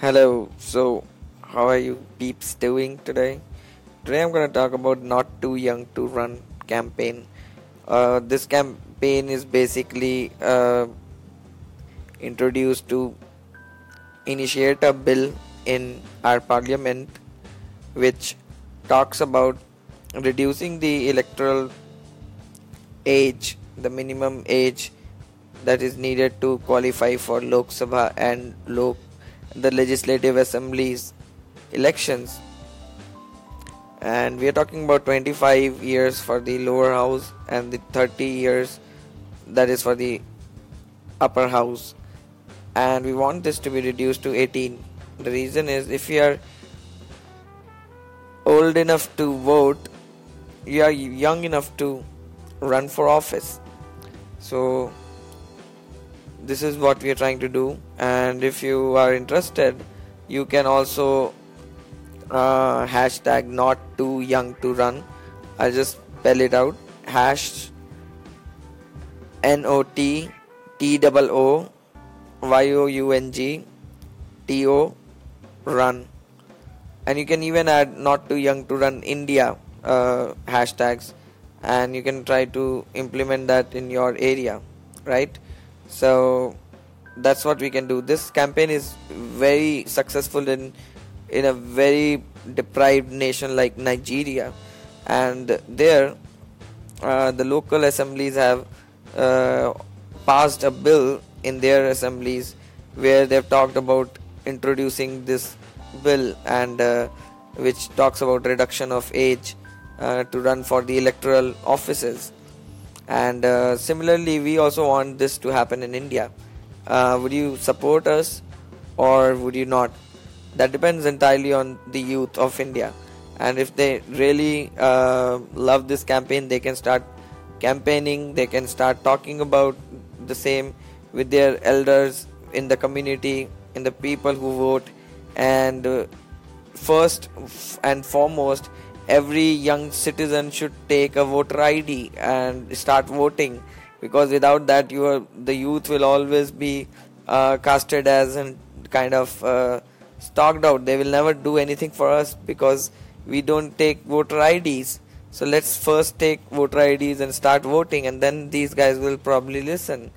Hello, so how are you peeps doing today? Today I'm going to talk about Not Too Young to Run campaign. Uh, this campaign is basically uh, introduced to initiate a bill in our parliament which talks about reducing the electoral age, the minimum age that is needed to qualify for Lok Sabha and Lok the legislative assemblies elections. And we are talking about 25 years for the lower house and the 30 years that is for the upper house. And we want this to be reduced to 18 the reason is if you are old enough to vote you are young enough to run for office. So this is what we are trying to do. And if you are interested you can also uh, hashtag not too young to run. I'll just spell it out. Hash n o t t o o y o u n g t o run. And you can even add not too young to run india uh, hashtags. And you can try to implement that in your area right so that's what we can do. This campaign is very successful in in a very deprived nation like nigeria. And there uh, the local assemblies have uh, passed a bill in their assemblies where they've talked about introducing this bill and uh, which talks about reduction of age uh, to run for the electoral offices and uh, similarly we also want this to happen in india. Uh, would you support us or would you not? That depends entirely on the youth of india. And if they really uh, love this campaign they can start campaigning they can start talking about the same with their elders in the community in the people who vote. And uh, first and foremost every young citizen should take a voter ID and start voting because without that you are, the youth will always be uh, casted as and kind of uh, stalked out. They will never do anything for us because we don't take voter IDs so let's first take voter IDs and start voting and then these guys will probably listen.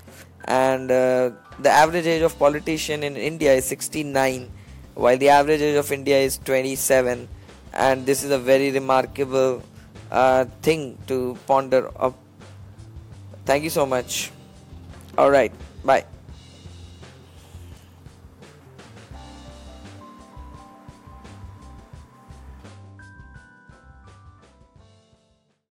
And uh, the average age of politician in India is 69 while the average age of India is 27 and this is a very remarkable uh, thing to ponder up thank you so much. All right bye